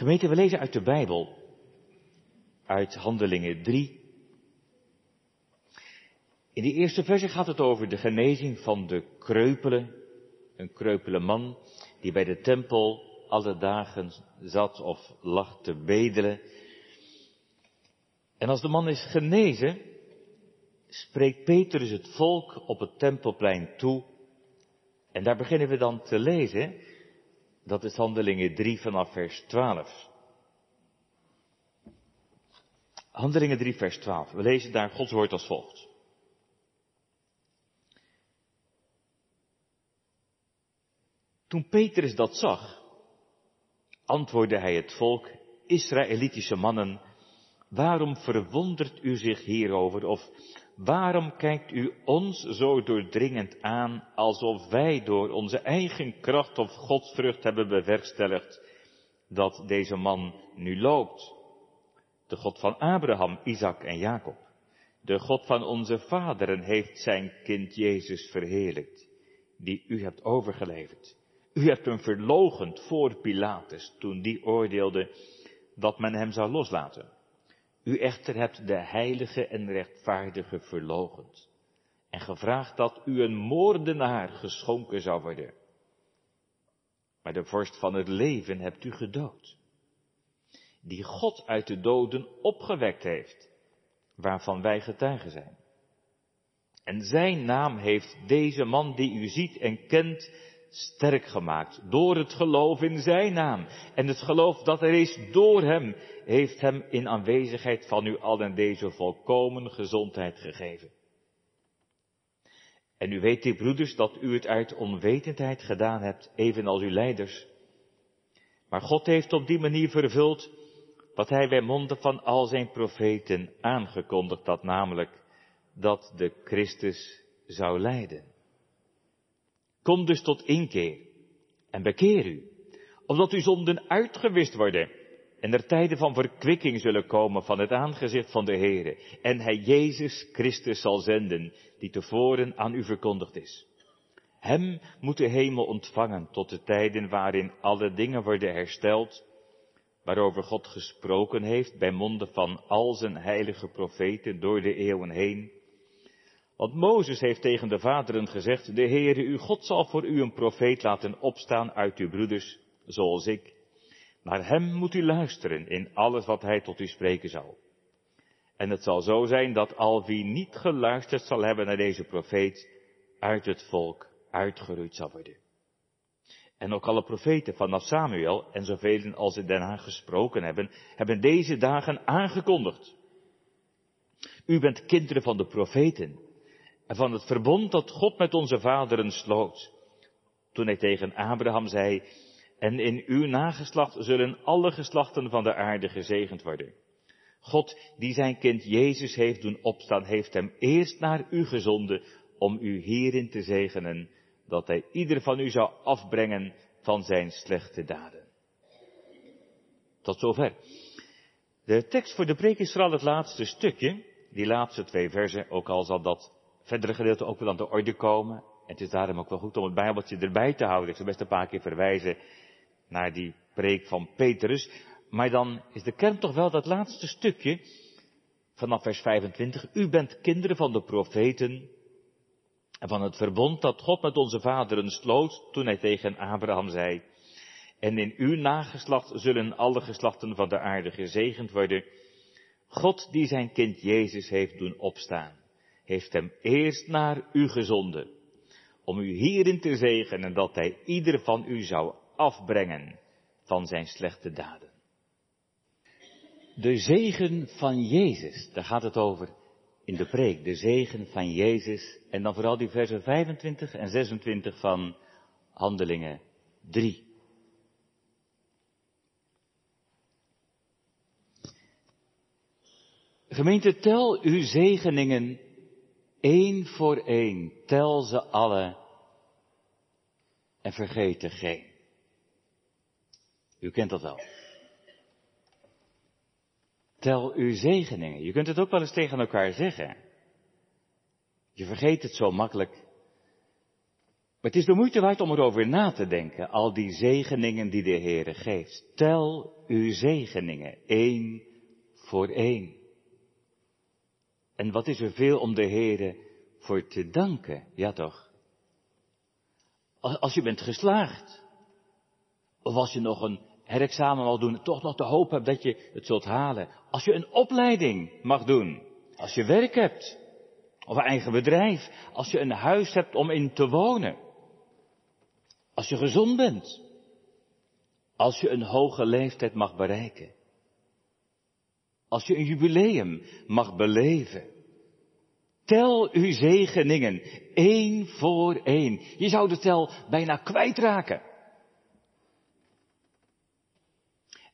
Gemeente, we lezen uit de Bijbel, uit Handelingen 3. In die eerste verse gaat het over de genezing van de kreupelen, een kreupele man die bij de tempel alle dagen zat of lag te bedelen. En als de man is genezen, spreekt Petrus het volk op het tempelplein toe. En daar beginnen we dan te lezen. Dat is Handelingen 3 vanaf vers 12. Handelingen 3 vers 12. We lezen daar Gods woord als volgt. Toen Petrus dat zag, antwoordde hij het volk, Israëlitische mannen, waarom verwondert u zich hierover? Of waarom kijkt u ons zo doordringend aan, alsof wij door onze eigen kracht of godsvrucht hebben bewerkstelligd dat deze man nu loopt? De God van Abraham, Isaac en Jacob. De God van onze vaderen heeft zijn kind Jezus verheerlijkt, die u hebt overgeleverd. U hebt hem verlogend voor Pilatus toen die oordeelde dat men hem zou loslaten. U echter hebt de heilige en rechtvaardige verlogend en gevraagd dat u een moordenaar geschonken zou worden. Maar de vorst van het leven hebt u gedood, die God uit de doden opgewekt heeft, waarvan wij getuigen zijn. En zijn naam heeft deze man die u ziet en kent sterk gemaakt door het geloof in zijn naam. En het geloof dat er is door hem, heeft hem in aanwezigheid van u allen deze volkomen gezondheid gegeven. En u weet, die broeders, dat u het uit onwetendheid gedaan hebt, evenals uw leiders. Maar God heeft op die manier vervuld wat hij bij monden van al zijn profeten aangekondigd had, namelijk dat de Christus zou lijden. Kom dus tot inkeer en bekeer u, omdat uw zonden uitgewist worden en er tijden van verkwikking zullen komen van het aangezicht van de Heere en hij Jezus Christus zal zenden, die tevoren aan u verkondigd is. Hem moet de hemel ontvangen tot de tijden waarin alle dingen worden hersteld, waarover God gesproken heeft bij monden van al zijn heilige profeten door de eeuwen heen, want Mozes heeft tegen de vaderen gezegd, de Heere uw God zal voor u een profeet laten opstaan uit uw broeders, zoals ik. Naar hem moet u luisteren in alles wat hij tot u spreken zal. En het zal zo zijn dat al wie niet geluisterd zal hebben naar deze profeet, uit het volk uitgeroeid zal worden. En ook alle profeten vanaf Samuel en zoveel als ze daarna gesproken hebben, hebben deze dagen aangekondigd. U bent kinderen van de profeten en van het verbond dat God met onze vaderen sloot. Toen hij tegen Abraham zei, en in uw nageslacht zullen alle geslachten van de aarde gezegend worden. God, die zijn kind Jezus heeft doen opstaan, heeft hem eerst naar u gezonden om u hierin te zegenen, dat hij ieder van u zou afbrengen van zijn slechte daden. Tot zover. De tekst voor de preek is vooral het laatste stukje, die laatste twee versen, ook al zal dat verdere gedeelte ook wel aan de orde komen. En het is daarom ook wel goed om het Bijbeltje erbij te houden. Ik zal best een paar keer verwijzen naar die preek van Petrus. Maar dan is de kern toch wel dat laatste stukje vanaf vers 25. U bent kinderen van de profeten en van het verbond dat God met onze vaderen sloot toen hij tegen Abraham zei. En in uw nageslacht zullen alle geslachten van de aarde gezegend worden. God die zijn kind Jezus heeft doen opstaan heeft hem eerst naar u gezonden, om u hierin te zegenen dat hij ieder van u zou afbrengen van zijn slechte daden. De zegen van Jezus, daar gaat het over in de preek, de zegen van Jezus, en dan vooral die versen 25 en 26 van Handelingen 3. Gemeente, tel uw zegeningen Eén voor één, tel ze alle en vergeet er geen. U kent dat wel. Tel uw zegeningen. Je kunt het ook wel eens tegen elkaar zeggen. Je vergeet het zo makkelijk. Maar het is de moeite waard om erover na te denken, al die zegeningen die de Heere geeft. Tel uw zegeningen, één voor één. En wat is er veel om de Heere voor te danken, ja toch? Als je bent geslaagd, of als je nog een herexamen mag doen, toch nog de hoop hebt dat je het zult halen. Als je een opleiding mag doen, als je werk hebt, of een eigen bedrijf, als je een huis hebt om in te wonen, als je gezond bent, als je een hoge leeftijd mag bereiken, als je een jubileum mag beleven. Tel uw zegeningen, één voor één. Je zou de tel bijna kwijtraken.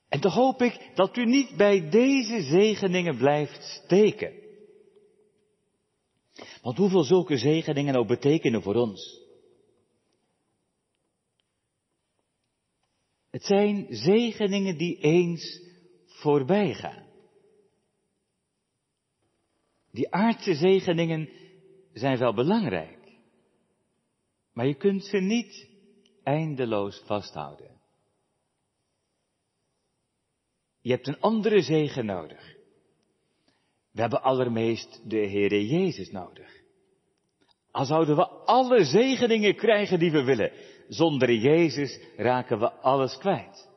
En toch hoop ik dat u niet bij deze zegeningen blijft steken. Want hoeveel zulke zegeningen ook betekenen voor ons. Het zijn zegeningen die eens voorbij gaan. Die aardse zegeningen zijn wel belangrijk, maar je kunt ze niet eindeloos vasthouden. Je hebt een andere zegen nodig. We hebben allermeest de Heere Jezus nodig. Al zouden we alle zegeningen krijgen die we willen, zonder Jezus raken we alles kwijt.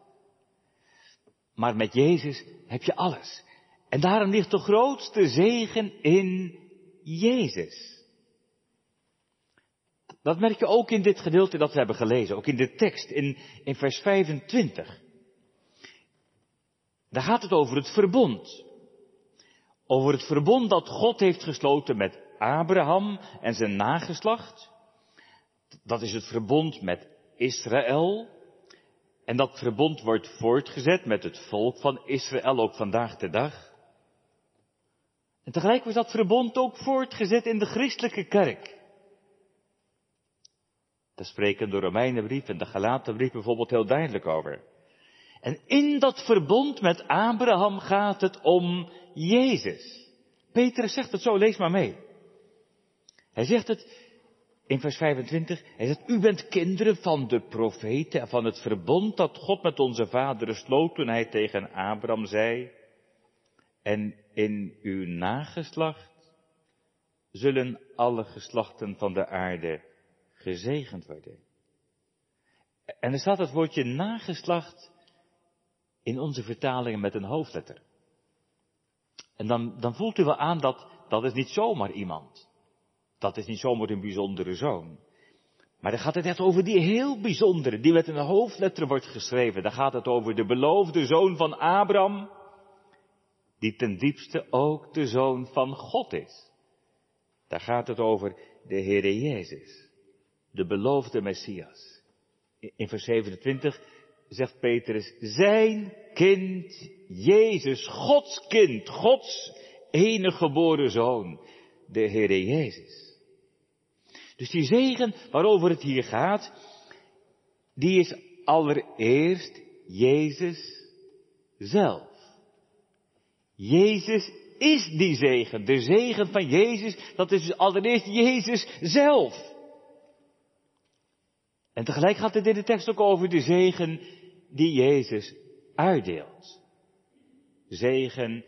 Maar met Jezus heb je alles. En daarom ligt de grootste zegen in Jezus. Dat merk je ook in dit gedeelte dat we hebben gelezen, ook in de tekst, in, in vers 25. Daar gaat het over het verbond. Over het verbond dat God heeft gesloten met Abraham en zijn nageslacht. Dat is het verbond met Israël. En dat verbond wordt voortgezet met het volk van Israël ook vandaag de dag. En tegelijk wordt dat verbond ook voortgezet in de christelijke kerk. Daar spreken de Romeinenbrief en de Galatenbrief bijvoorbeeld heel duidelijk over. En in dat verbond met Abraham gaat het om Jezus. Petrus zegt het zo, lees maar mee. Hij zegt het in vers 25, hij zegt, u bent kinderen van de profeten en van het verbond dat God met onze vaderen sloot toen hij tegen Abraham zei, en in uw nageslacht zullen alle geslachten van de aarde gezegend worden. En er staat het woordje nageslacht in onze vertalingen met een hoofdletter. En dan, dan voelt u wel aan dat dat is niet zomaar iemand. Dat is niet zomaar een bijzondere zoon. Maar dan gaat het echt over die heel bijzondere, die met een hoofdletter wordt geschreven. Dan gaat het over de beloofde zoon van Abraham, die ten diepste ook de zoon van God is. Daar gaat het over de Heere Jezus, de beloofde Messias. In vers 27 zegt Petrus, zijn kind Jezus, Gods kind, Gods enige geboren zoon, de Heere Jezus. Dus die zegen waarover het hier gaat, die is allereerst Jezus zelf. Jezus is die zegen. De zegen van Jezus, dat is dus allereerst Jezus zelf. En tegelijk gaat het in de tekst ook over de zegen die Jezus uitdeelt. Zegen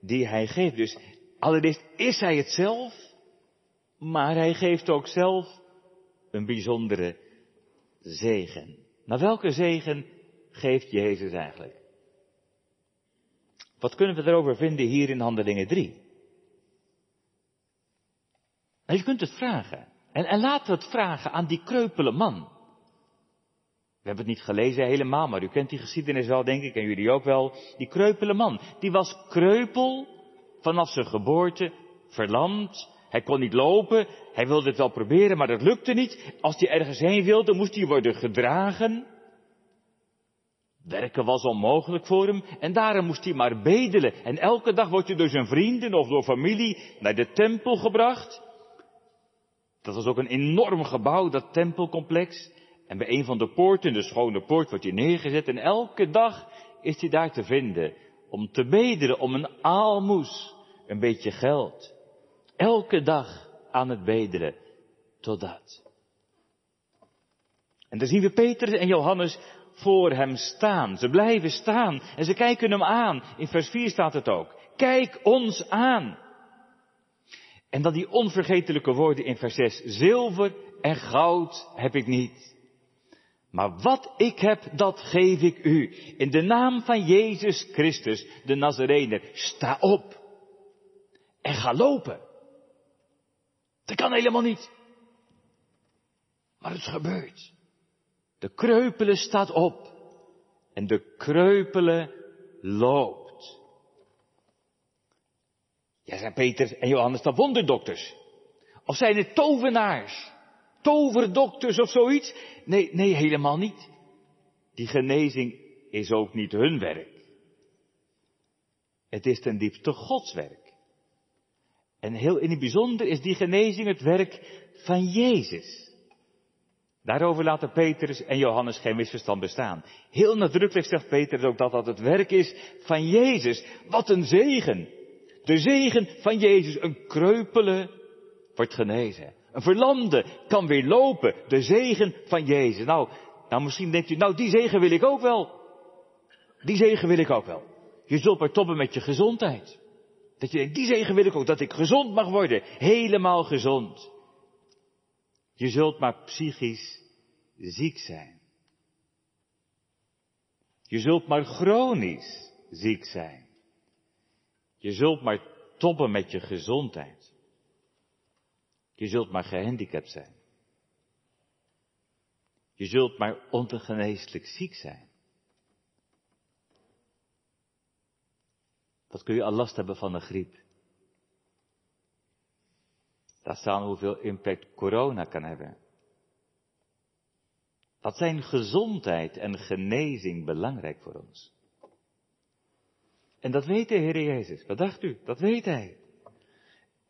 die hij geeft. Dus allereerst is hij het zelf, maar hij geeft ook zelf een bijzondere zegen. Maar welke zegen geeft Jezus eigenlijk? Wat kunnen we erover vinden hier in Handelingen 3? Nou, je kunt het vragen. En, en laten we het vragen aan die kreupele man. We hebben het niet gelezen helemaal, maar u kent die geschiedenis wel, denk ik, en jullie ook wel. Die kreupele man, die was kreupel vanaf zijn geboorte, verlamd. Hij kon niet lopen, hij wilde het wel proberen, maar dat lukte niet. Als hij ergens heen wilde, moest hij worden gedragen. Werken was onmogelijk voor hem en daarom moest hij maar bedelen. En elke dag wordt hij door zijn vrienden of door familie naar de tempel gebracht. Dat was ook een enorm gebouw, dat tempelcomplex. En bij een van de poorten, de schone poort, wordt hij neergezet en elke dag is hij daar te vinden om te bedelen, om een aalmoes, een beetje geld. Elke dag aan het bedelen, totdat. En dan zien we Petrus en Johannes voor hem staan. Ze blijven staan en ze kijken hem aan. In vers 4 staat het ook. Kijk ons aan. En dan die onvergetelijke woorden in vers 6. Zilver en goud heb ik niet. Maar wat ik heb, dat geef ik u. In de naam van Jezus Christus, de Nazarener. Sta op. En ga lopen. Dat kan helemaal niet. Maar het gebeurt. De kreupele staat op. En de kreupele loopt. Ja, zijn Peter en Johannes dan wonderdokters? Of zijn het tovenaars? Toverdokters of zoiets? Nee, nee, helemaal niet. Die genezing is ook niet hun werk. Het is ten diepste Gods werk. En heel in het bijzonder is die genezing het werk van Jezus. Daarover laten Petrus en Johannes geen misverstand bestaan. Heel nadrukkelijk zegt Petrus ook dat dat het werk is van Jezus. Wat een zegen. De zegen van Jezus. Een kreupele wordt genezen. Een verlamde kan weer lopen. De zegen van Jezus. Nou, nou misschien denkt u, nou die zegen wil ik ook wel. Die zegen wil ik ook wel. Je zult maar toppen met je gezondheid. Dat je denkt, die zegen wil ik ook. Dat ik gezond mag worden. Helemaal gezond. Je zult maar psychisch ziek zijn. Je zult maar chronisch ziek zijn. Je zult maar toppen met je gezondheid. Je zult maar gehandicapt zijn. Je zult maar ongeneeslijk ziek zijn. Wat kun je al last hebben van een griep? Daar staan hoeveel impact corona kan hebben. Wat zijn gezondheid en genezing belangrijk voor ons? En dat weet de Heer Jezus. Wat dacht u? Dat weet Hij.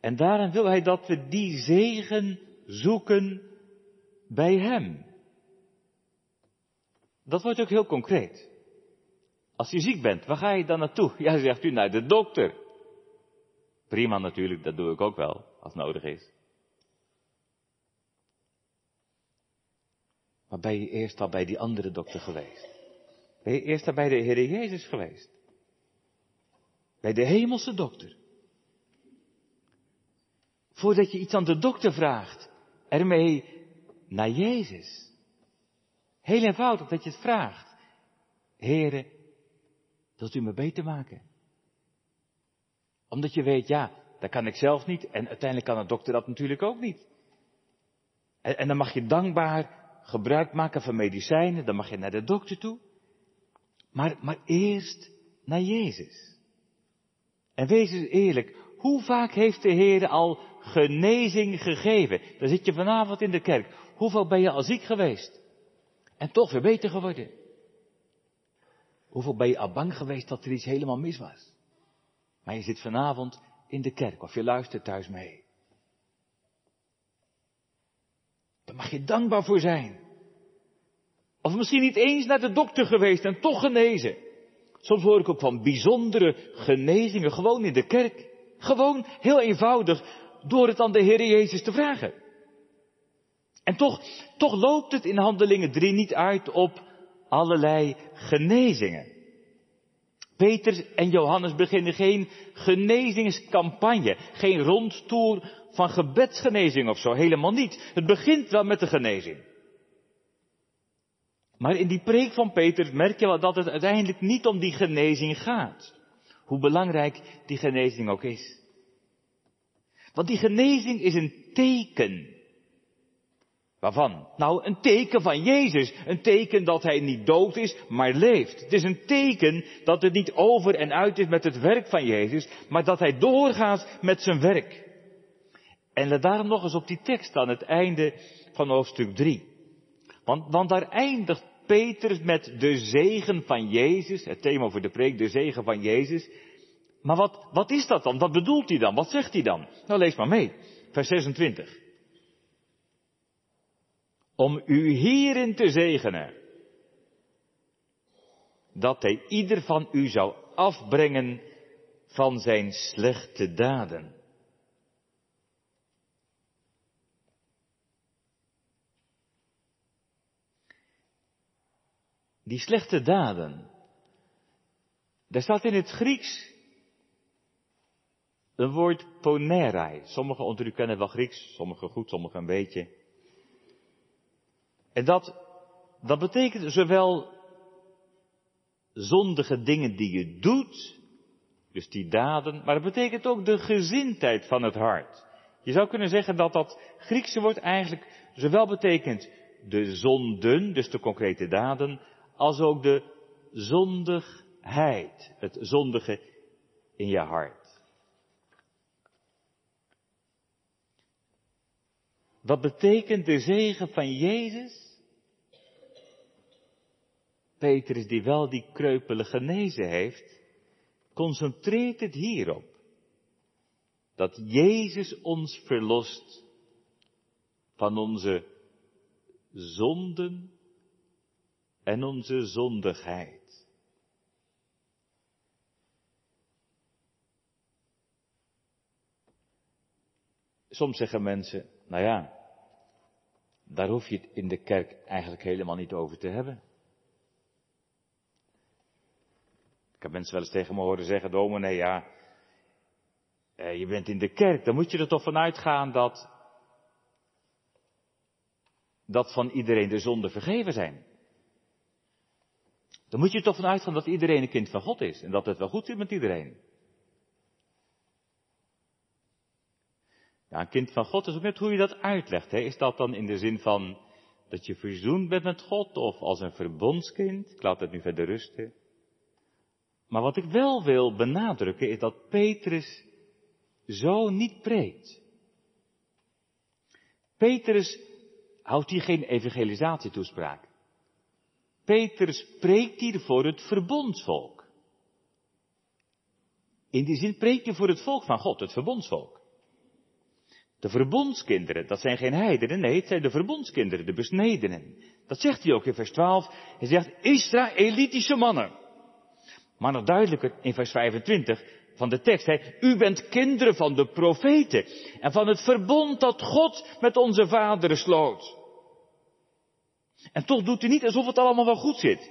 En daarom wil Hij dat we die zegen zoeken bij Hem. Dat wordt ook heel concreet. Als je ziek bent, waar ga je dan naartoe? Ja, zegt u, naar de dokter. Prima natuurlijk, dat doe ik ook wel, als nodig is. Maar ben je eerst al bij die andere dokter geweest? Ben je eerst al bij de Heer Jezus geweest? Bij de hemelse dokter? Voordat je iets aan de dokter vraagt, ermee naar Jezus. Heel eenvoudig dat je het vraagt. Heren, wilt u me beter maken? Omdat je weet, ja, dat kan ik zelf niet en uiteindelijk kan een dokter dat natuurlijk ook niet. En, en dan mag je dankbaar gebruik maken van medicijnen, dan mag je naar de dokter toe. Maar, maar eerst naar Jezus. En wees eens eerlijk, hoe vaak heeft de Heer al genezing gegeven? Dan zit je vanavond in de kerk. Hoeveel ben je al ziek geweest? En toch weer beter geworden. Hoeveel ben je al bang geweest dat er iets helemaal mis was? Maar je zit vanavond in de kerk of je luistert thuis mee. Daar mag je dankbaar voor zijn. Of misschien niet eens naar de dokter geweest en toch genezen. Soms hoor ik ook van bijzondere genezingen gewoon in de kerk. Gewoon heel eenvoudig door het aan de Heer Jezus te vragen. En toch, toch loopt het in Handelingen 3 niet uit op allerlei genezingen. Peter en Johannes beginnen geen genezingscampagne, geen rondtour van gebedsgenezing of zo, helemaal niet. Het begint wel met de genezing. Maar in die preek van Peter merk je wel dat het uiteindelijk niet om die genezing gaat. Hoe belangrijk die genezing ook is. Want die genezing is een teken. Waarvan? Nou, een teken van Jezus. Een teken dat hij niet dood is, maar leeft. Het is een teken dat het niet over en uit is met het werk van Jezus, maar dat hij doorgaat met zijn werk. En let daarom nog eens op die tekst aan het einde van hoofdstuk 3. Want, want daar eindigt Peter met de zegen van Jezus, het thema voor de preek, de zegen van Jezus. Maar wat, wat is dat dan? Wat bedoelt hij dan? Wat zegt hij dan? Nou, lees maar mee. Vers 26. Om u hierin te zegenen, dat hij ieder van u zou afbrengen van zijn slechte daden. Die slechte daden. Daar staat in het Grieks een woord ponerai. Sommigen onder u kennen wel Grieks, sommigen goed, sommigen een beetje. En dat, dat betekent zowel zondige dingen die je doet, dus die daden, maar het betekent ook de gezindheid van het hart. Je zou kunnen zeggen dat dat Griekse woord eigenlijk zowel betekent de zonden, dus de concrete daden, als ook de zondigheid, het zondige in je hart. Wat betekent de zegen van Jezus? Petrus, die wel die kreupelen genezen heeft, concentreert het hierop. Dat Jezus ons verlost van onze zonden en onze zondigheid. Soms zeggen mensen, nou ja, daar hoef je het in de kerk eigenlijk helemaal niet over te hebben. Ik heb mensen wel eens tegen me horen zeggen, dominee, ja, eh, je bent in de kerk, dan moet je er toch vanuit gaan dat, dat van iedereen de zonden vergeven zijn. Dan moet je er toch vanuit gaan dat iedereen een kind van God is en dat het wel goed zit met iedereen. Ja, een kind van God is ook net hoe je dat uitlegt. Hè? Is dat dan in de zin van dat je verzoend bent met God of als een verbondskind? Ik laat het nu verder rusten. Maar wat ik wel wil benadrukken is dat Petrus zo niet preekt. Petrus houdt hier geen evangelisatietoespraak. Petrus preekt hier voor het verbondsvolk. In die zin preekt hij voor het volk van God, het verbondsvolk. De verbondskinderen, dat zijn geen heidenen, nee, het zijn de verbondskinderen, de besnedenen. Dat zegt hij ook in vers 12. Hij zegt, Israëlitische mannen. Maar nog duidelijker in vers 25 van de tekst. U bent kinderen van de profeten en van het verbond dat God met onze vaderen sloot. En toch doet u niet alsof het allemaal wel goed zit.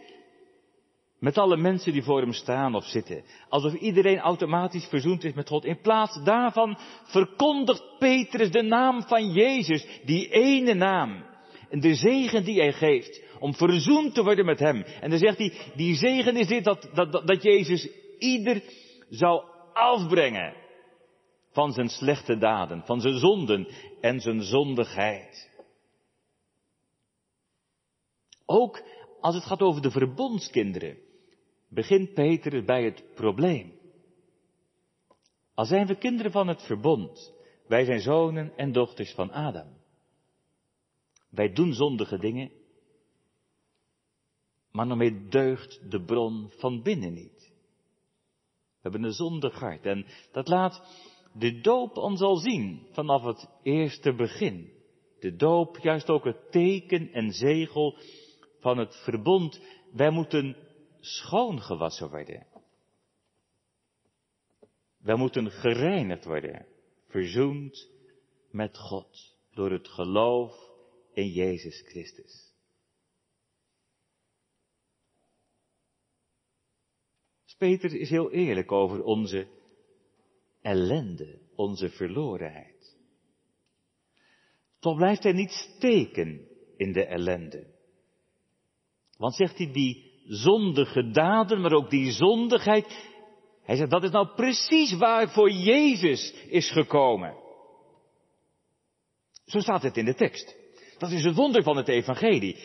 Met alle mensen die voor hem staan of zitten. Alsof iedereen automatisch verzoend is met God. In plaats daarvan verkondigt Petrus de naam van Jezus. Die ene naam. En de zegen die hij geeft om verzoend te worden met hem. En dan zegt hij, die zegen is dit dat, dat, dat Jezus ieder zou afbrengen van zijn slechte daden, van zijn zonden en zijn zondigheid. Ook als het gaat over de verbondskinderen, begint Peter bij het probleem. Al zijn we kinderen van het verbond, wij zijn zonen en dochters van Adam. Wij doen zondige dingen, maar daarmee deugt de bron van binnen niet. We hebben een zondig hart en dat laat de doop ons al zien vanaf het eerste begin. De doop, juist ook het teken en zegel van het verbond. Wij moeten schoongewassen worden. Wij moeten gereinigd worden, verzoend met God door het geloof in Jezus Christus. Peter is heel eerlijk over onze ellende, onze verlorenheid. Toch blijft hij niet steken in de ellende. Want zegt hij die zondige daden, maar ook die zondigheid. Hij zegt dat is nou precies waarvoor Jezus is gekomen. Zo staat het in de tekst. Dat is het wonder van het evangelie.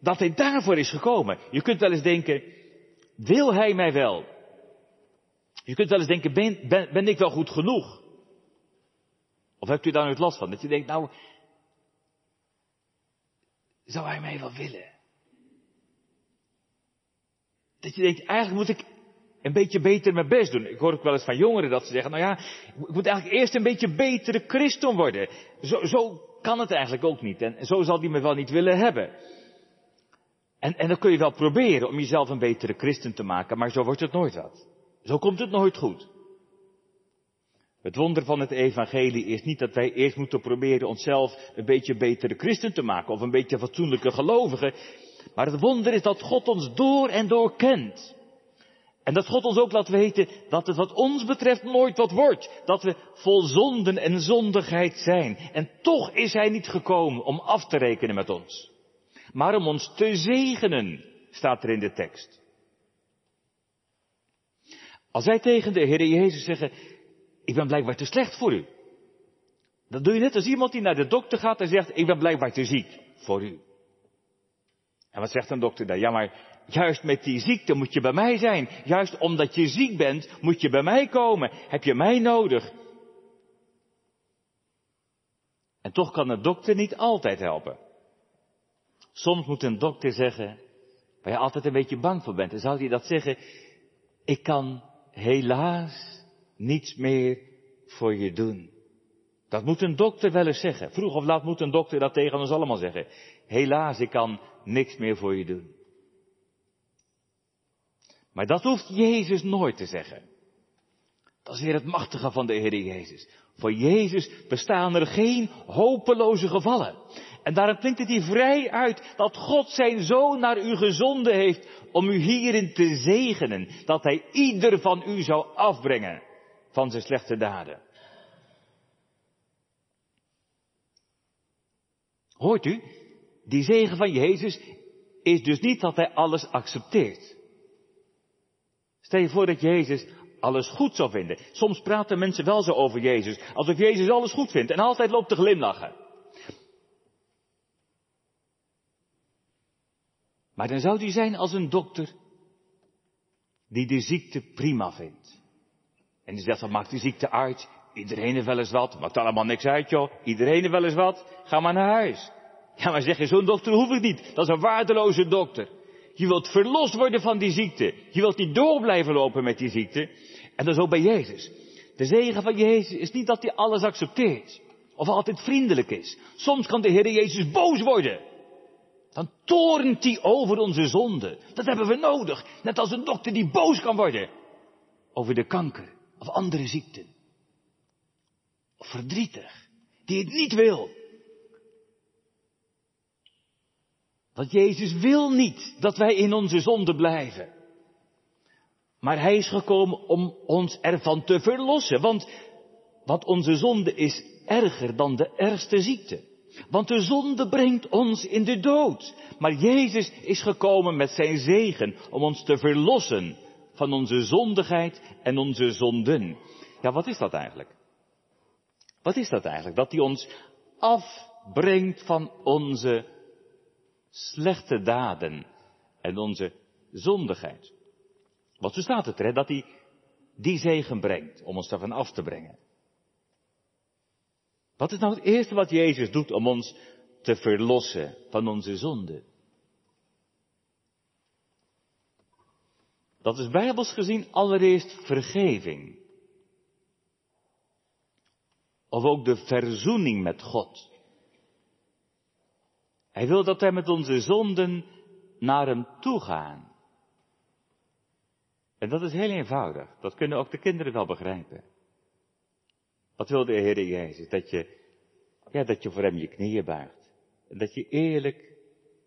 Dat hij daarvoor is gekomen. Je kunt wel eens denken, wil hij mij wel? Je kunt wel eens denken, ben, ben, ben ik wel goed genoeg? Of hebt u daar nooit last van? Dat je denkt, nou, zou hij mij wel willen? Dat je denkt, eigenlijk moet ik een beetje beter mijn best doen. Ik hoor ook wel eens van jongeren dat ze zeggen, nou ja, ik moet eigenlijk eerst een beetje betere christen worden. Zo, zo kan het eigenlijk ook niet. En zo zal die me wel niet willen hebben. En, en dan kun je wel proberen om jezelf een betere christen te maken, maar zo wordt het nooit wat. Zo komt het nooit goed. Het wonder van het evangelie is niet dat wij eerst moeten proberen onszelf een beetje betere christen te maken of een beetje fatsoenlijke gelovigen. Maar het wonder is dat God ons door en door kent. En dat God ons ook laat weten dat het wat ons betreft nooit wat wordt. Dat we vol zonden en zondigheid zijn. En toch is Hij niet gekomen om af te rekenen met ons. Maar om ons te zegenen, staat er in de tekst. Als wij tegen de Heer Jezus zeggen, ik ben blijkbaar te slecht voor u. Dan doe je net als iemand die naar de dokter gaat en zegt, ik ben blijkbaar te ziek voor u. En wat zegt een dokter dan? Ja, maar juist met die ziekte moet je bij mij zijn. Juist omdat je ziek bent, moet je bij mij komen. Heb je mij nodig? En toch kan een dokter niet altijd helpen. Soms moet een dokter zeggen, waar je altijd een beetje bang voor bent. Dan zou hij dat zeggen, ik kan helaas niets meer voor je doen. Dat moet een dokter wel eens zeggen. Vroeg of laat moet een dokter dat tegen ons allemaal zeggen. Helaas, ik kan niks meer voor je doen. Maar dat hoeft Jezus nooit te zeggen. Dat is weer het machtige van de Heer Jezus. Voor Jezus bestaan er geen hopeloze gevallen. En daarom klinkt het hier vrij uit dat God zijn zoon naar u gezonden heeft om u hierin te zegenen. Dat hij ieder van u zou afbrengen van zijn slechte daden. Hoort u? Die zegen van Jezus is dus niet dat hij alles accepteert. Stel je voor dat Jezus alles goed zou vinden. Soms praten mensen wel zo over Jezus, alsof Jezus alles goed vindt en altijd loopt te glimlachen. Maar dan zou hij zijn als een dokter die de ziekte prima vindt. En die zegt, wat maakt die ziekte uit? Iedereen heeft wel eens wat. Maakt allemaal niks uit, joh. Iedereen heeft wel eens wat. Ga maar naar huis. Ja, maar zeg je, zo'n dokter hoef ik niet. Dat is een waardeloze dokter. Je wilt verlost worden van die ziekte. Je wilt niet door blijven lopen met die ziekte. En dat is ook bij Jezus. De zegen van Jezus is niet dat hij alles accepteert. Of altijd vriendelijk is. Soms kan de Heer Jezus boos worden. Dan torent hij over onze zonde. Dat hebben we nodig. Net als een dokter die boos kan worden. Over de kanker of andere ziekten. Of verdrietig. Die het niet wil. Want Jezus wil niet dat wij in onze zonde blijven. Maar Hij is gekomen om ons ervan te verlossen. Want, want onze zonde is erger dan de ergste ziekte. Want de zonde brengt ons in de dood. Maar Jezus is gekomen met zijn zegen om ons te verlossen van onze zondigheid en onze zonden. Ja, wat is dat eigenlijk? Wat is dat eigenlijk? Dat hij ons afbrengt van onze slechte daden en onze zondigheid. Want zo staat het er, hè, dat hij die zegen brengt om ons daarvan af te brengen. Wat is nou het eerste wat Jezus doet om ons te verlossen van onze zonde? Dat is bijbels gezien allereerst vergeving. Of ook de verzoening met God. Hij wil dat wij met onze zonden naar hem toe gaan. En dat is heel eenvoudig. Dat kunnen ook de kinderen wel begrijpen. Wat wil de Heer Jezus? Dat je, ja, dat je voor hem je knieën buigt. En dat je eerlijk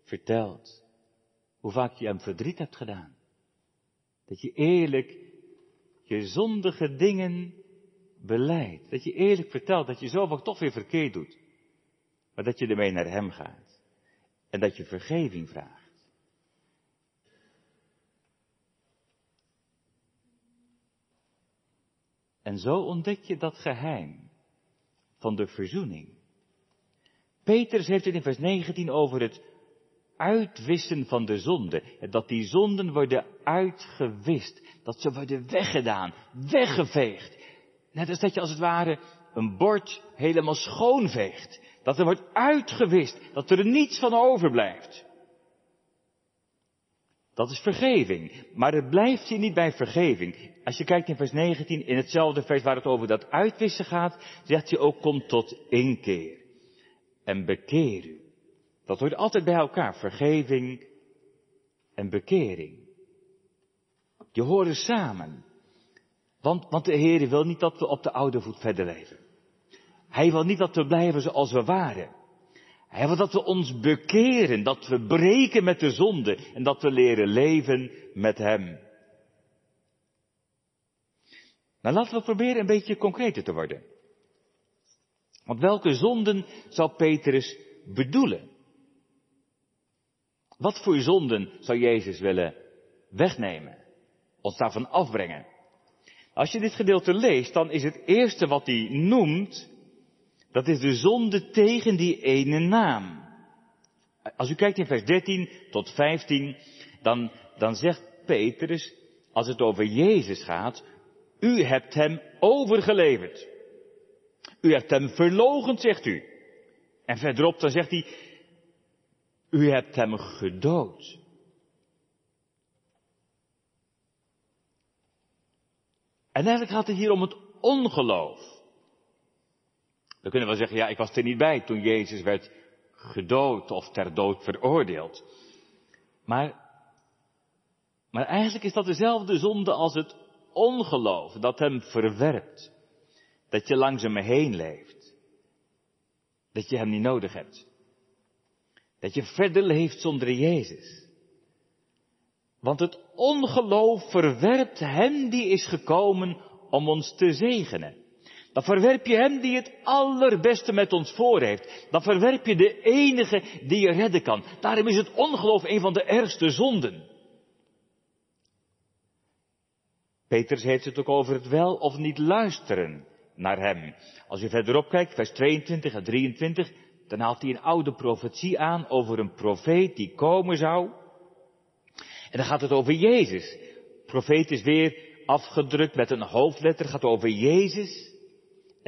vertelt hoe vaak je hem verdriet hebt gedaan. Dat je eerlijk je zondige dingen beleidt. Dat je eerlijk vertelt dat je zoveel toch weer verkeerd doet. Maar dat je ermee naar hem gaat. En dat je vergeving vraagt. En zo ontdek je dat geheim van de verzoening. Petrus heeft het in vers 19 over het uitwissen van de zonde. Dat die zonden worden uitgewist. Dat ze worden weggedaan, weggeveegd. Net als dat je als het ware een bord helemaal schoonveegt. Dat er wordt uitgewist, dat er niets van overblijft. Dat is vergeving. Maar het blijft hier niet bij vergeving. Als je kijkt in vers 19, in hetzelfde vers waar het over dat uitwissen gaat, zegt hij ook kom tot inkeer. En bekeer u. Dat hoort altijd bij elkaar. Vergeving en bekering. Die horen samen. Want, want de Heer wil niet dat we op de oude voet verder leven. Hij wil niet dat we blijven zoals we waren. Hij wil dat we ons bekeren, dat we breken met de zonde en dat we leren leven met Hem. Nou, laten we proberen een beetje concreter te worden. Want welke zonden zou Petrus bedoelen? Wat voor zonden zou Jezus willen wegnemen? Ons daarvan afbrengen? Als je dit gedeelte leest, dan is het eerste wat hij noemt, dat is de zonde tegen die ene naam. Als u kijkt in vers 13 tot 15, dan, dan zegt Petrus, als het over Jezus gaat, u hebt hem overgeleverd. U hebt hem verlogend, zegt u. En verderop dan zegt hij, u hebt hem gedood. En eigenlijk gaat het hier om het ongeloof. We kunnen wel zeggen, ja, ik was er niet bij toen Jezus werd gedood of ter dood veroordeeld. Maar, maar eigenlijk is dat dezelfde zonde als het ongeloof dat hem verwerpt. Dat je langs hem heen leeft. Dat je hem niet nodig hebt. Dat je verder leeft zonder Jezus. Want het ongeloof verwerpt hem die is gekomen om ons te zegenen. Dan verwerp je hem die het allerbeste met ons voor heeft. Dan verwerp je de enige die je redden kan. Daarom is het ongeloof een van de ergste zonden. Peters heeft het ook over het wel of niet luisteren naar hem. Als je verderop kijkt, vers 22 en 23, dan haalt hij een oude profetie aan over een profeet die komen zou. En dan gaat het over Jezus. Profeet is weer afgedrukt met een hoofdletter, gaat over Jezus.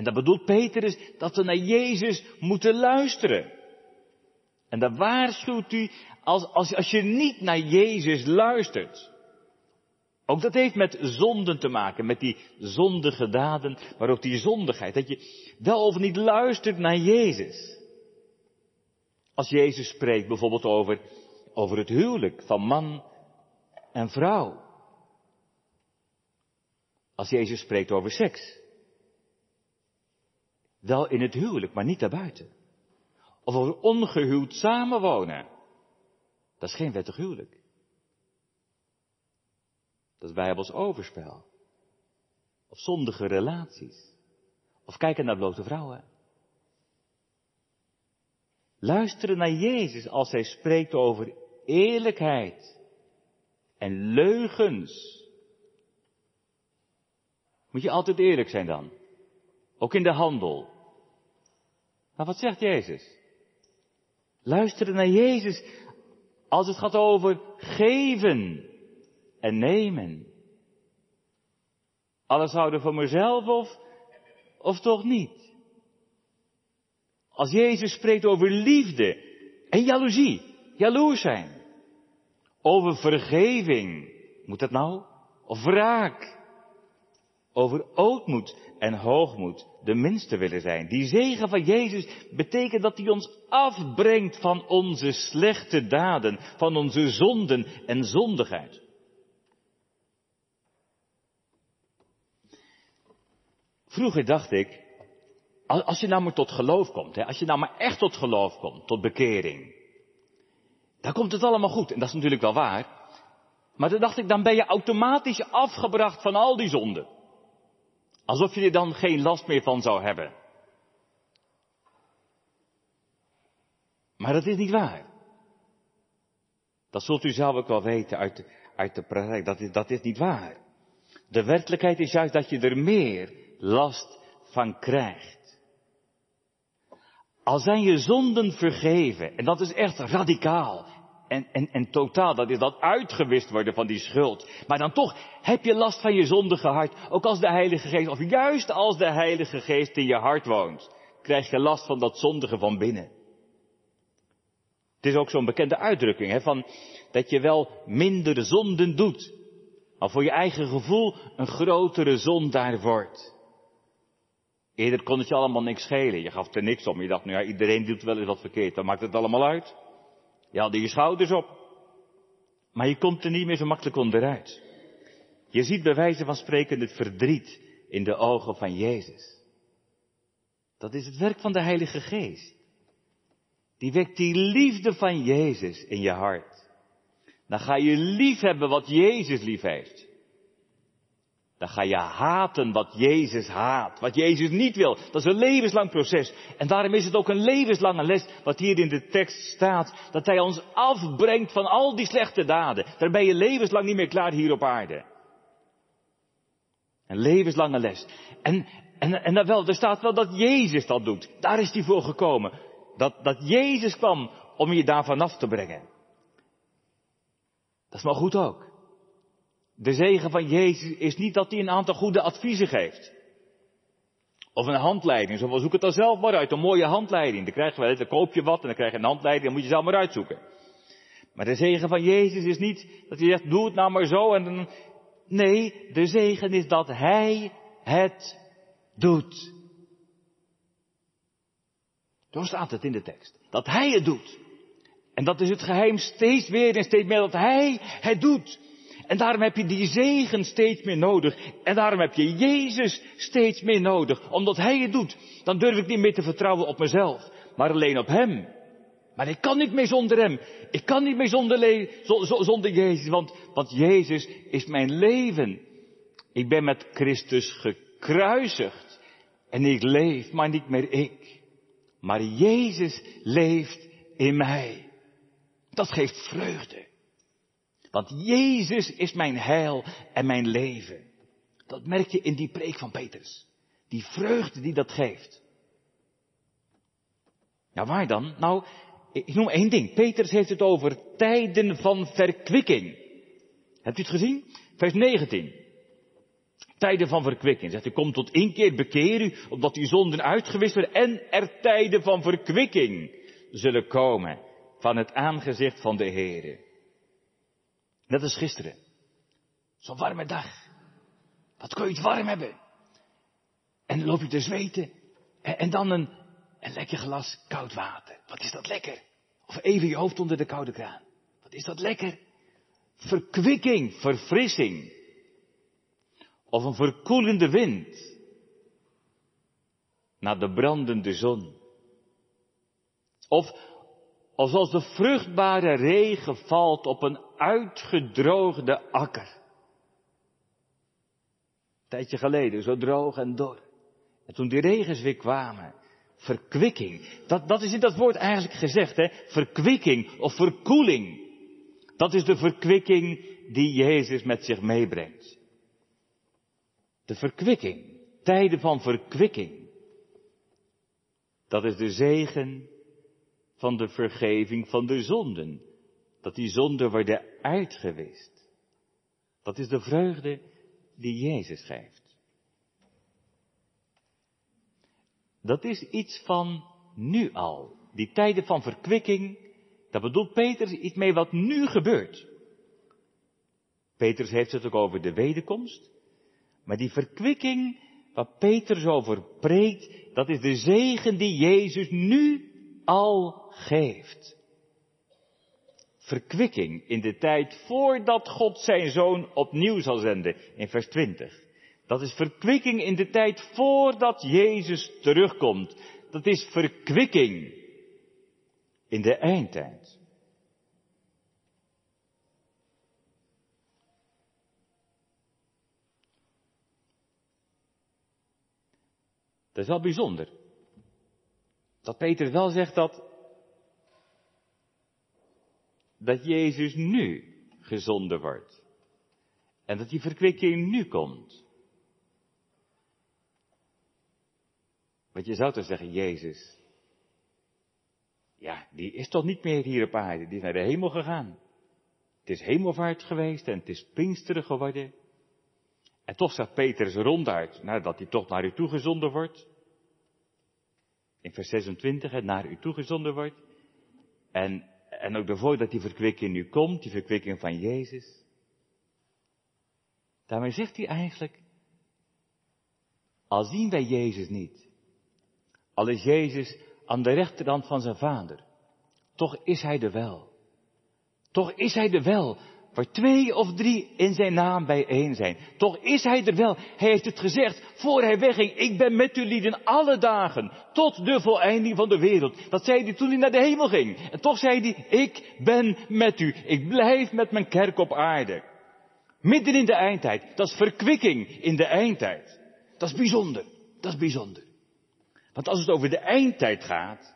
En dat bedoelt Petrus dat we naar Jezus moeten luisteren. En dan waarschuwt u als, als, als je niet naar Jezus luistert. Ook dat heeft met zonden te maken, met die zondige daden, maar ook die zondigheid. Dat je wel of niet luistert naar Jezus. Als Jezus spreekt bijvoorbeeld over, over het huwelijk van man en vrouw. Als Jezus spreekt over seks. Wel in het huwelijk, maar niet daarbuiten. Of over ongehuwd samenwonen. Dat is geen wettig huwelijk. Dat is bijbels overspel. Of zondige relaties. Of kijken naar blote vrouwen. Luisteren naar Jezus als hij spreekt over eerlijkheid en leugens. Moet je altijd eerlijk zijn dan. Ook in de handel. Maar wat zegt Jezus? Luisteren naar Jezus als het gaat over geven en nemen. Alles houden voor mezelf of, of toch niet? Als Jezus spreekt over liefde en jaloezie, jaloers zijn. Over vergeving, moet dat nou? Of wraak. Over ootmoed en hoogmoed, de minste willen zijn. Die zegen van Jezus betekent dat hij ons afbrengt van onze slechte daden, van onze zonden en zondigheid. Vroeger dacht ik, als je nou maar tot geloof komt, hè, als je nou maar echt tot geloof komt, tot bekering, dan komt het allemaal goed. En dat is natuurlijk wel waar. Maar dan dacht ik, dan ben je automatisch afgebracht van al die zonden. Alsof je er dan geen last meer van zou hebben. Maar dat is niet waar. Dat zult u zelf ook wel weten uit uit de praktijk. Dat is, dat is niet waar. De werkelijkheid is juist dat je er meer last van krijgt. Al zijn je zonden vergeven, en dat is echt radicaal en, en, en totaal, dat is dat uitgewist worden van die schuld. Maar dan toch heb je last van je zondige hart, ook als de Heilige Geest, of juist als de Heilige Geest in je hart woont, krijg je last van dat zondige van binnen. Het is ook zo'n bekende uitdrukking, hè, van dat je wel minder zonden doet, maar voor je eigen gevoel een grotere zondaar wordt. Eerder kon het je allemaal niks schelen. Je gaf er niks om. Je dacht, nou ja, iedereen doet wel eens wat verkeerd. Dan maakt het allemaal uit. Je haalde je schouders op. Maar je komt er niet meer zo makkelijk onderuit. Je ziet bij wijze van spreken het verdriet in de ogen van Jezus. Dat is het werk van de Heilige Geest. Die wekt die liefde van Jezus in je hart. Dan ga je lief hebben wat Jezus lief heeft. Dan ga je haten wat Jezus haat, wat Jezus niet wil. Dat is een levenslang proces. En daarom is het ook een levenslange les, wat hier in de tekst staat, dat Hij ons afbrengt van al die slechte daden. Daar ben je levenslang niet meer klaar hier op aarde. Een levenslange les. En, en, en wel, er staat wel dat Jezus dat doet. Daar is hij voor gekomen. Dat, dat Jezus kwam om je daarvan af te brengen. Dat is maar goed ook. De zegen van Jezus is niet dat hij een aantal goede adviezen geeft. Of een handleiding, zo zoek het dan zelf maar uit, een mooie handleiding. Dan krijg je wel, dan koop je wat en dan krijg je een handleiding, dan moet je zelf maar uitzoeken. Maar de zegen van Jezus is niet dat hij zegt, doe het nou maar zo en dan... Nee, de zegen is dat Hij het doet. Zo staat het in de tekst. Dat Hij het doet. En dat is het geheim steeds weer en steeds meer dat Hij het doet. En daarom heb je die zegen steeds meer nodig. En daarom heb je Jezus steeds meer nodig. Omdat Hij het doet. Dan durf ik niet meer te vertrouwen op mezelf. Maar alleen op Hem. Maar ik kan niet meer zonder Hem. Ik kan niet meer zonder, zonder Jezus. Want, want Jezus is mijn leven. Ik ben met Christus gekruisigd. En ik leef, maar niet meer ik. Maar Jezus leeft in mij. Dat geeft vreugde. Want Jezus is mijn heil en mijn leven. Dat merk je in die preek van Petrus. Die vreugde die dat geeft. Nou, waar dan? Nou, ik noem één ding. Petrus heeft het over tijden van verkwikking. Hebt u het gezien? Vers 19. Tijden van verkwikking. Zegt u, kom tot inkeer, bekeer u, omdat uw zonden uitgewist worden en er tijden van verkwikking zullen komen van het aangezicht van de Heere. Net als gisteren. Zo'n warme dag. Wat kun je het warm hebben? En dan loop je te zweten. En, dan een, een lekker glas koud water. Wat is dat lekker? Of even je hoofd onder de koude kraan. Wat is dat lekker? Verkwikking, verfrissing. Of een verkoelende wind. Naar de brandende zon. Of of als de vruchtbare regen valt op een uitgedroogde akker. Een tijdje geleden, zo droog en dor. En toen die regens weer kwamen, verkwikking. Dat, dat is in dat woord eigenlijk gezegd, hè? Verkwikking of verkoeling. Dat is de verkwikking die Jezus met zich meebrengt. De verkwikking, tijden van verkwikking. Dat is de zegen van de vergeving van de zonden. Dat die zonden worden uitgewist. Dat is de vreugde die Jezus geeft. Dat is iets van nu al. Die tijden van verkwikking, daar bedoelt Petrus iets mee wat nu gebeurt. Petrus heeft het ook over de wederkomst. Maar die verkwikking, wat Petrus over preekt, dat is de zegen die Jezus nu al geeft. Verkwikking in de tijd voordat God zijn zoon opnieuw zal zenden, in vers 20. Dat is verkwikking in de tijd voordat Jezus terugkomt. Dat is verkwikking in de eindtijd. Dat is wel bijzonder. Dat Peter wel zegt dat dat Jezus nu gezonden wordt. En dat die verkwikking nu komt. Want je zou toch zeggen, Jezus, ja, die is toch niet meer hier op aarde, die is naar de hemel gegaan. Het is hemelvaart geweest en het is Pinksteren geworden. En toch zegt Petrus ronduit, nadat hij toch naar u toegezonden wordt. In vers 26, naar u toegezonden wordt. En en ook daarvoor dat die verkwikking nu komt, die verkwikking van Jezus. Daarmee zegt hij eigenlijk, al zien wij Jezus niet, al is Jezus aan de rechterhand van zijn vader, toch is hij er wel. Toch is hij er wel, Waar twee of drie in zijn naam bijeen zijn. Toch is hij er wel. Hij heeft het gezegd voor hij wegging. Ik ben met u lieden alle dagen. Tot de voleinding van de wereld. Dat zei hij toen hij naar de hemel ging. En toch zei hij, ik ben met u. Ik blijf met mijn kerk op aarde. Midden in de eindtijd. Dat is verkwikking in de eindtijd. Dat is bijzonder. Dat is bijzonder. Want als het over de eindtijd gaat,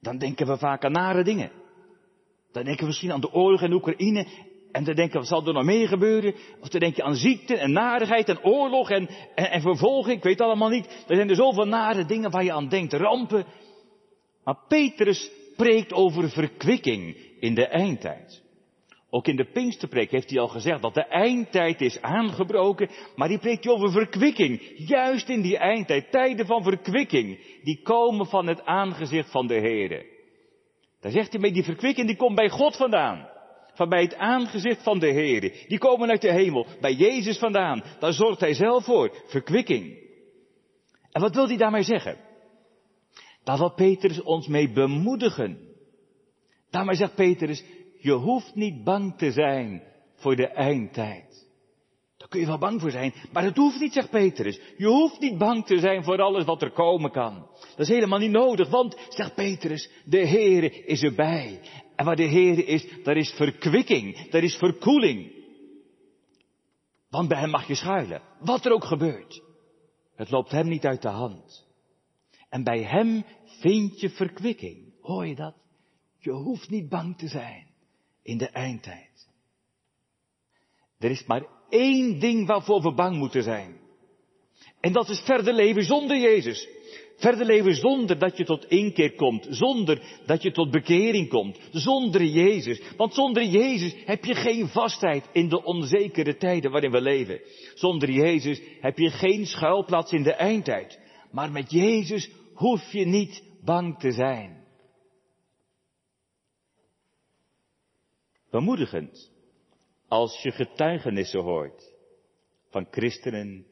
dan denken we vaak aan nare dingen. Dan denken we misschien aan de oorlog in Oekraïne. En dan denken we, zal er nog meer gebeuren? Of dan denk je aan ziekte en narigheid en oorlog en, en, vervolging. Ik weet allemaal niet. Er zijn er zoveel nare dingen waar je aan denkt. Rampen. Maar Petrus spreekt over verkwikking in de eindtijd. Ook in de Pinksterpreek heeft hij al gezegd dat de eindtijd is aangebroken, maar die preekt over verkwikking. Juist in die eindtijd, tijden van verkwikking, die komen van het aangezicht van de Heere. Daar zegt hij mee, die verkwikking die komt bij God vandaan. Van bij het aangezicht van de Heere. Die komen uit de hemel, bij Jezus vandaan. Daar zorgt hij zelf voor, verkwikking. En wat wil hij daarmee zeggen? Daar wil Petrus ons mee bemoedigen. Daarmee zegt Petrus, je hoeft niet bang te zijn voor de eindtijd. Kun je wel bang voor zijn, maar het hoeft niet, zegt Petrus. Je hoeft niet bang te zijn voor alles wat er komen kan. Dat is helemaal niet nodig, want, zegt Petrus, de Heere is erbij. En waar de Heere is, daar is verkwikking, daar is verkoeling. Want bij hem mag je schuilen, wat er ook gebeurt. Het loopt hem niet uit de hand. En bij hem vind je verkwikking. Hoor je dat? Je hoeft niet bang te zijn in de eindtijd. Er is maar één ding waarvoor we bang moeten zijn. En dat is verder leven zonder Jezus. Verder leven zonder dat je tot inkeer komt, zonder dat je tot bekering komt, zonder Jezus. Want zonder Jezus heb je geen vastheid in de onzekere tijden waarin we leven. Zonder Jezus heb je geen schuilplaats in de eindtijd. Maar met Jezus hoef je niet bang te zijn. bemoedigend als je getuigenissen hoort van christenen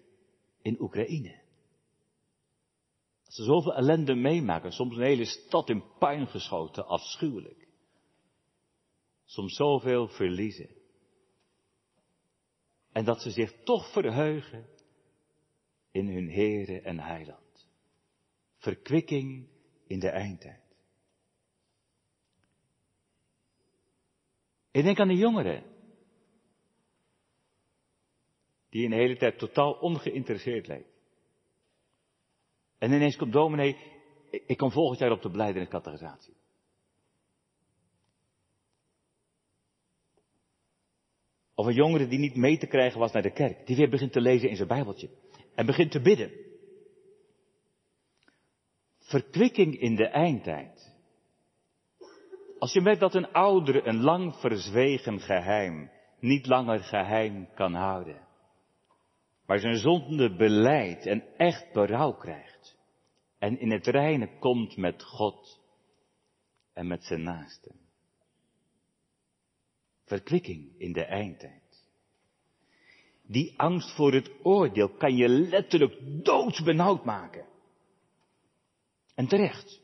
in Oekraïne. Als ze zoveel ellende meemaken, soms een hele stad in puin geschoten, afschuwelijk. Soms zoveel verliezen. En dat ze zich toch verheugen in hun Heere en Heiland. Verkwikking in de eindtijd. Ik denk aan de jongeren. Die een hele tijd totaal ongeïnteresseerd leek. En ineens komt dominee, ik kom volgend jaar op de blijde. Of een jongere die niet mee te krijgen was naar de kerk. Die weer begint te lezen in zijn bijbeltje. En begint te bidden. Verkwikking in de eindtijd. Als je merkt dat een oudere een lang verzwegen geheim niet langer geheim kan houden, maar zijn zonde beleidt en echt berouw krijgt en in het reine komt met God en met zijn naasten. Verkwikking in de eindtijd. Die angst voor het oordeel kan je letterlijk doodsbenauwd maken. En terecht.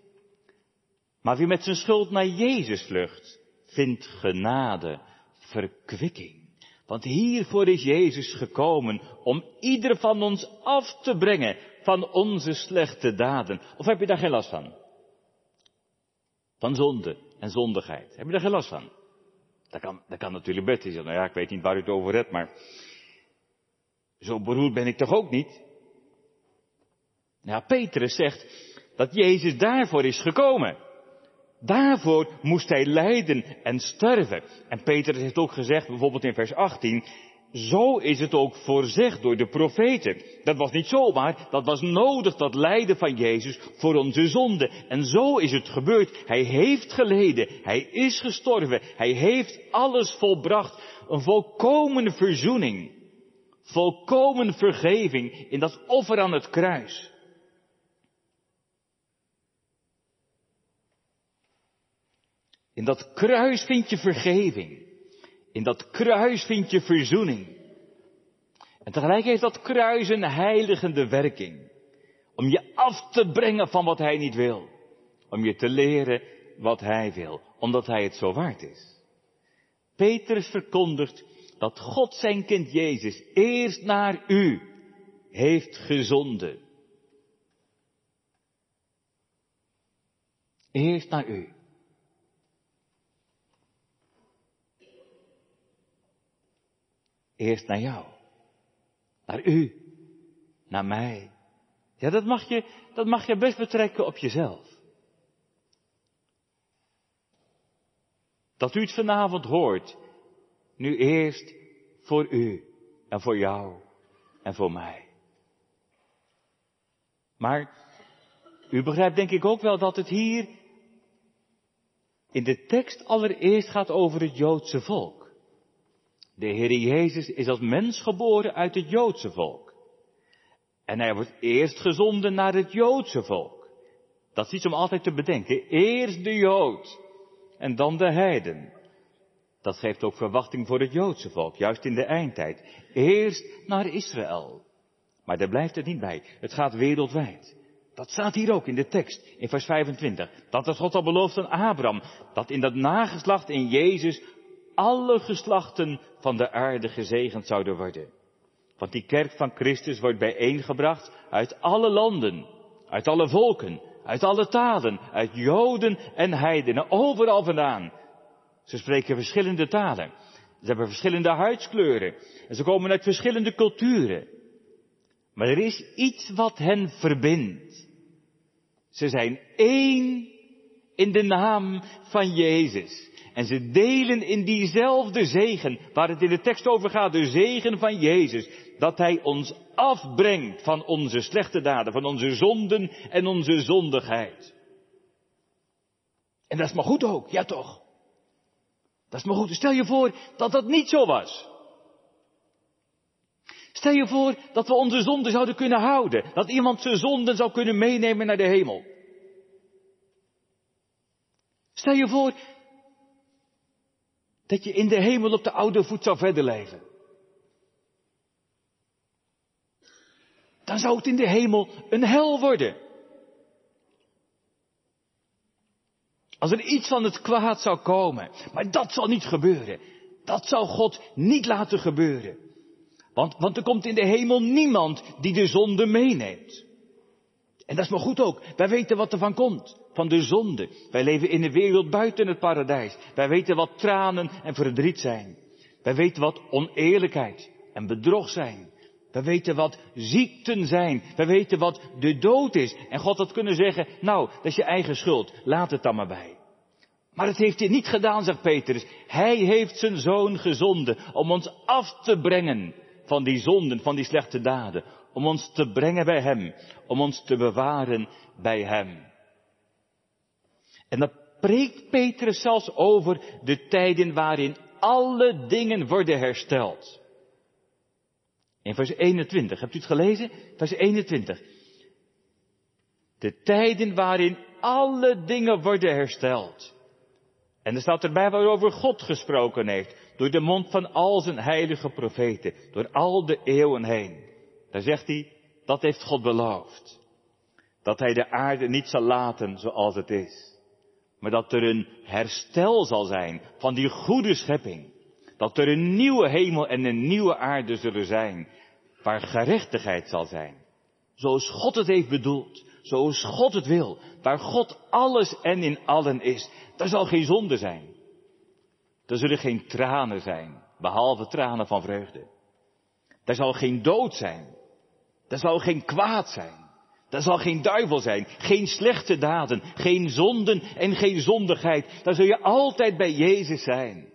Maar wie met zijn schuld naar Jezus vlucht, vindt genade, verkwikking. Want hiervoor is Jezus gekomen om ieder van ons af te brengen van onze slechte daden. Of heb je daar geen last van? Van zonde en zondigheid. Heb je daar geen last van? Dat kan, dat kan natuurlijk best. Nou ja, ik weet niet waar u het over hebt, maar zo beroerd ben ik toch ook niet? Nou, Petrus zegt dat Jezus daarvoor is gekomen. Daarvoor moest hij lijden en sterven. En Peter heeft ook gezegd, bijvoorbeeld in vers 18, zo is het ook voorzegd door de profeten. Dat was niet zomaar, dat was nodig, dat lijden van Jezus voor onze zonde. En zo is het gebeurd. Hij heeft geleden, hij is gestorven, hij heeft alles volbracht. Een volkomen verzoening, volkomen vergeving in dat offer aan het kruis. In dat kruis vind je vergeving. In dat kruis vind je verzoening. En tegelijk heeft dat kruis een heiligende werking. Om je af te brengen van wat hij niet wil. Om je te leren wat hij wil. Omdat hij het zo waard is. Petrus verkondigt dat God zijn kind Jezus eerst naar u heeft gezonden. Eerst naar u. Eerst naar jou. Naar u. Naar mij. Ja, dat mag je, dat mag je best betrekken op jezelf. Dat u het vanavond hoort. Nu eerst voor u en voor jou en voor mij. Maar u begrijpt denk ik ook wel dat het hier in de tekst allereerst gaat over het Joodse volk. De Heer Jezus is als mens geboren uit het Joodse volk. En hij wordt eerst gezonden naar het Joodse volk. Dat is iets om altijd te bedenken. Eerst de Jood en dan de heiden. Dat geeft ook verwachting voor het Joodse volk, juist in de eindtijd. Eerst naar Israël. Maar daar blijft het niet bij. Het gaat wereldwijd. Dat staat hier ook in de tekst, in vers 25. Dat het God al belooft aan Abraham. Dat in dat nageslacht in Jezus alle geslachten van de aarde gezegend zouden worden. Want die kerk van Christus wordt bijeengebracht uit alle landen, uit alle volken, uit alle talen, uit Joden en heidenen, overal vandaan. Ze spreken verschillende talen. Ze hebben verschillende huidskleuren. En ze komen uit verschillende culturen. Maar er is iets wat hen verbindt. Ze zijn één in de naam van Jezus. En ze delen in diezelfde zegen, waar het in de tekst over gaat, de zegen van Jezus. Dat Hij ons afbrengt van onze slechte daden, van onze zonden en onze zondigheid. En dat is maar goed ook, ja toch? Dat is maar goed. Stel je voor dat dat niet zo was. Stel je voor dat we onze zonden zouden kunnen houden. Dat iemand zijn zonden zou kunnen meenemen naar de hemel. Stel je voor dat je in de hemel op de oude voet zou verder leven. Dan zou het in de hemel een hel worden. Als er iets van het kwaad zou komen. Maar dat zal niet gebeuren. Dat zal God niet laten gebeuren. Want, want er komt in de hemel niemand die de zonde meeneemt. En dat is maar goed ook. Wij weten wat er van komt. Van de zonde. Wij leven in een wereld buiten het paradijs. Wij weten wat tranen en verdriet zijn. Wij weten wat oneerlijkheid en bedrog zijn. Wij weten wat ziekten zijn. Wij weten wat de dood is. En God had kunnen zeggen, nou, dat is je eigen schuld. Laat het dan maar bij. Maar het heeft hij niet gedaan, zegt Petrus. Hij heeft zijn zoon gezonden om ons af te brengen van die zonden, van die slechte daden. Om ons te brengen bij hem. Om ons te bewaren bij hem. En dan preekt Petrus zelfs over de tijden waarin alle dingen worden hersteld. In vers 21, hebt u het gelezen? Vers 21. De tijden waarin alle dingen worden hersteld. En er staat erbij waarover God gesproken heeft, door de mond van al zijn heilige profeten, door al de eeuwen heen. Daar zegt hij, dat heeft God beloofd. Dat hij de aarde niet zal laten zoals het is. Maar dat er een herstel zal zijn van die goede schepping. Dat er een nieuwe hemel en een nieuwe aarde zullen zijn, waar gerechtigheid zal zijn. Zoals God het heeft bedoeld, zoals God het wil, waar God alles en in allen is. Daar zal geen zonde zijn. Er zullen geen tranen zijn, behalve tranen van vreugde. Daar zal geen dood zijn. Daar zal geen kwaad zijn. Daar zal geen duivel zijn, geen slechte daden, geen zonden en geen zondigheid. Daar zul je altijd bij Jezus zijn.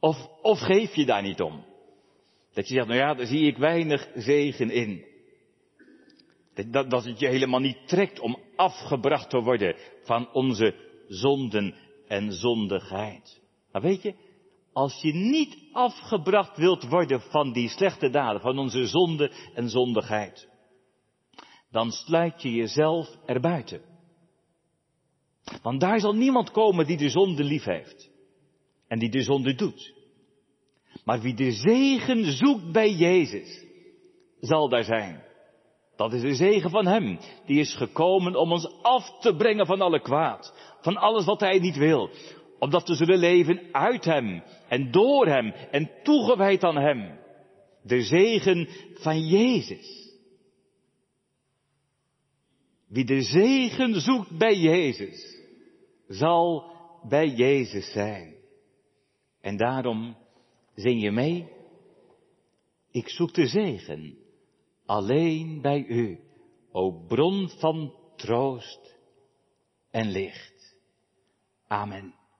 Of, of geef je daar niet om? Dat je zegt, nou ja, daar zie ik weinig zegen in. Dat, dat het je helemaal niet trekt om afgebracht te worden van onze zonden en zondigheid. Maar weet je, als je niet afgebracht wilt worden van die slechte daden, van onze zonde en zondigheid, dan sluit je jezelf erbuiten. Want daar zal niemand komen die de zonde lief heeft en die de zonde doet. Maar wie de zegen zoekt bij Jezus, zal daar zijn. Dat is de zegen van Hem, die is gekomen om ons af te brengen van alle kwaad. van alles wat hij niet wil, omdat we zullen leven uit hem en door hem en toegewijd aan hem. De zegen van Jezus. Wie de zegen zoekt bij Jezus, zal bij Jezus zijn. En daarom zing je mee. Ik zoek de zegen alleen bij u, o bron van troost en licht. Amen.